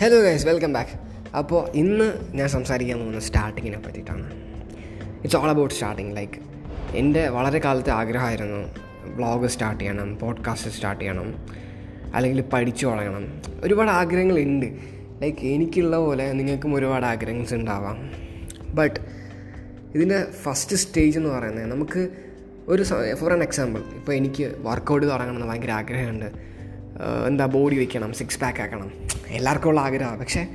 Hello guys welcome back അപ്പോൾ ഇന്ന് ഞാൻ സംസാരിക്കാൻ പോകുന്ന സ്റ്റാർട്ടിങ്ങിനെ പറ്റിയിട്ടാണ്. It's all about starting like എന്റെ വളരെ കാലത്തെ ആഗ്രഹമായിരുന്നു വ്ളോഗ് സ്റ്റാർട്ട് ചെയ്യണം പോഡ്കാസ്റ്റ് സ്റ്റാർട്ട് ചെയ്യണം അല്ലെങ്കിൽ പഠിച്ചു തുടങ്ങണം. ഒരുപാട് ആഗ്രഹങ്ങളുണ്ട്. ലൈക്ക് എനിക്കുള്ള പോലെ നിങ്ങൾക്കും ഒരുപാട് ആഗ്രഹങ്ങൾ ഉണ്ടാവാം. ബട്ട് ഇതിന്റെ ഫസ്റ്റ് സ്റ്റേജ് എന്ന് പറയുന്നത് നമുക്ക് ഒരു ഫോർ ആൻ എക്സാമ്പിൾ ഇപ്പോൾ എനിക്ക് വർക്കൗട്ട് തുടങ്ങണമെന്ന് ഭയങ്കര ആഗ്രഹമുണ്ട്. എന്താ ബോഡി വയ്ക്കണം സിക്സ് പാക്ക് ആക്കണം. എല്ലാവർക്കും ഉള്ള ആഗ്രഹമാണ്. പക്ഷേ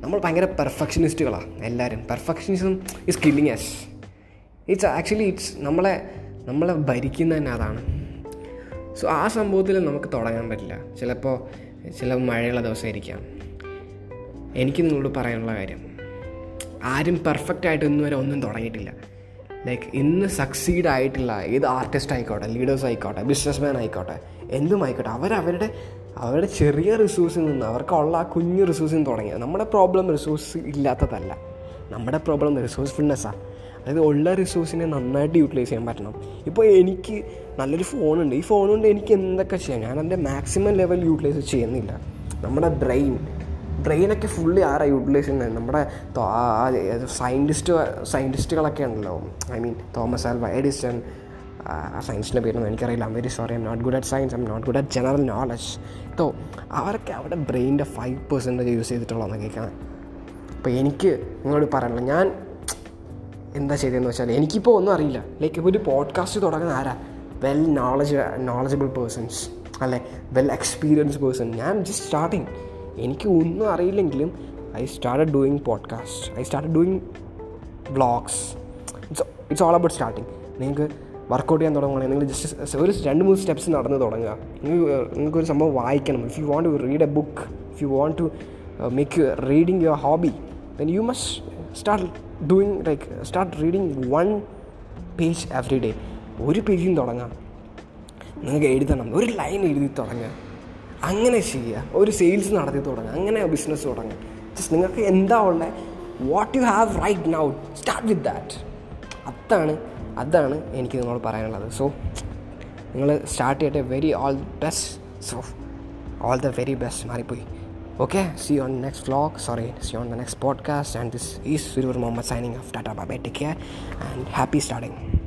നമ്മൾ ഭയങ്കര പെർഫെക്ഷനിസ്റ്റുകളാണ് എല്ലാവരും. Perfectionism is killing us it's actually it's നമ്മളെ നമ്മളെ ഭരിക്കുന്ന തന്നെ അതാണ്. സോ ആ സംഭവത്തിൽ നമുക്ക് തുടങ്ങാൻ പറ്റില്ല. ചിലപ്പോൾ ചില മഴയുള്ള ദിവസമായിരിക്കാം. എനിക്ക് നിങ്ങളോട് പറയാനുള്ള കാര്യം ആരും പെർഫെക്റ്റ് ആയിട്ട് ഇന്ന് വരെ ഒന്നും തുടങ്ങിയിട്ടില്ല. ലൈക്ക് ഇന്ന് സക്സീഡ് ആയിട്ടുള്ള ഏത് ആർട്ടിസ്റ്റ് ആയിക്കോട്ടെ ലീഡേഴ്സ് ആയിക്കോട്ടെ ബിസിനസ് മാൻ ആയിക്കോട്ടെ എന്തും ആയിക്കോട്ടെ അവരവരുടെ അവരുടെ ചെറിയ റിസോഴ്സിൽ നിന്ന് അവർക്കുള്ള ആ കുഞ്ഞു റിസോഴ്സിൽ നിന്ന് തുടങ്ങിയത്. നമ്മുടെ പ്രോബ്ലം റിസോഴ്സ് ഇല്ലാത്തതല്ല. നമ്മുടെ പ്രോബ്ലം റിസോഴ്സ്ഫുൾനെസ്സാണ് അതായത് ഉള്ള റിസോഴ്സിനെ നന്നായിട്ട് യൂട്ടിലൈസ് ചെയ്യാൻ പറ്റണം. ഇപ്പോൾ എനിക്ക് നല്ലൊരു ഫോണുണ്ട് ഈ ഫോൺ എനിക്ക് എന്തൊക്കെ ചെയ്യാം? ഞാൻ എന്റെ മാക്സിമം ലെവൽ യൂട്ടിലൈസ് ചെയ്യുന്നില്ല. നമ്മുടെ ബ്രെയിൻ ബ്രെയിനൊക്കെ ഫുള്ളി ആരാ യൂട്ടിലൈസ് ചെയ്യുന്നത്? നമ്മുടെ സയന്റിസ്റ്റ് സയന്റിസ്റ്റുകളൊക്കെ ഉണ്ടല്ലോ. I mean Thomas Alva Edison. ആ സയൻസിന്റെ പേരൊന്നും എനിക്കറിയില്ല. I'm very sorry I'm not good at science I'm not good at general knowledge though അവരൊക്കെ അവരുടെ ബ്രെയിന്റെ ഫൈവ് പെർസെന്റേജ് യൂസ് ചെയ്തിട്ടുള്ളതെന്ന് കേൾക്കാൻ അപ്പോൾ എനിക്ക് നിങ്ങളോട് പറയാനുള്ള ഞാൻ എന്താ ചെയ്തതെന്ന് വെച്ചാൽ എനിക്കിപ്പോൾ ഒന്നും അറിയില്ല. ലൈക്ക് ഒരു പോഡ്കാസ്റ്റ് തുടങ്ങുന്ന ആരാ? വെൽ നോളജ് നോളജബിൾ പേഴ്സൺസ് അല്ലെ? വെൽ എക്സ്പീരിയൻസ് പേഴ്സൺ ഞാൻ ജസ്റ്റ് സ്റ്റാർട്ടിങ് എനിക്ക് ഒന്നും അറിയില്ലെങ്കിലും I start doing podcast I start doing blogs it's it's all about starting നിങ്ങൾക്ക് വർക്കൗട്ട് ചെയ്യാൻ തുടങ്ങുകയാണെങ്കിൽ നിങ്ങൾ ജസ്റ്റ് ഒരു രണ്ട് മൂന്ന് സ്റ്റെപ്സ് നടന്ന് തുടങ്ങുക. നിങ്ങൾക്ക് നിങ്ങൾക്കൊരു സംഭവം വായിക്കണം. If you want to read a book if you want to make reading your hobby then you must start doing like start reading one page every day ഒരു പേജിൽ തുടങ്ങാം. നിങ്ങൾക്ക് എഴുതണം. ഒരു ലൈൻ എഴുതി തുടങ്ങുക. അങ്ങനെ ചെയ്യുക. ഒരു സെയിൽസ് നടത്തി തുടങ്ങുക. അങ്ങനെ ബിസിനസ് തുടങ്ങുക. ജസ്റ്റ് നിങ്ങൾക്ക് എന്താ ഉള്ളത് what you have right now start with that അതാണ് അതാണ് എനിക്ക് നിങ്ങളോട് പറയാനുള്ളത്. സോ നിങ്ങൾ സ്റ്റാർട്ട് ചെയ്യട്ടെ very all best so all the very best മാറിപ്പോയി. Okay see on next vlog sorry see on the next podcast and this is Suroor Muhammad signing off tata bye take care and happy starting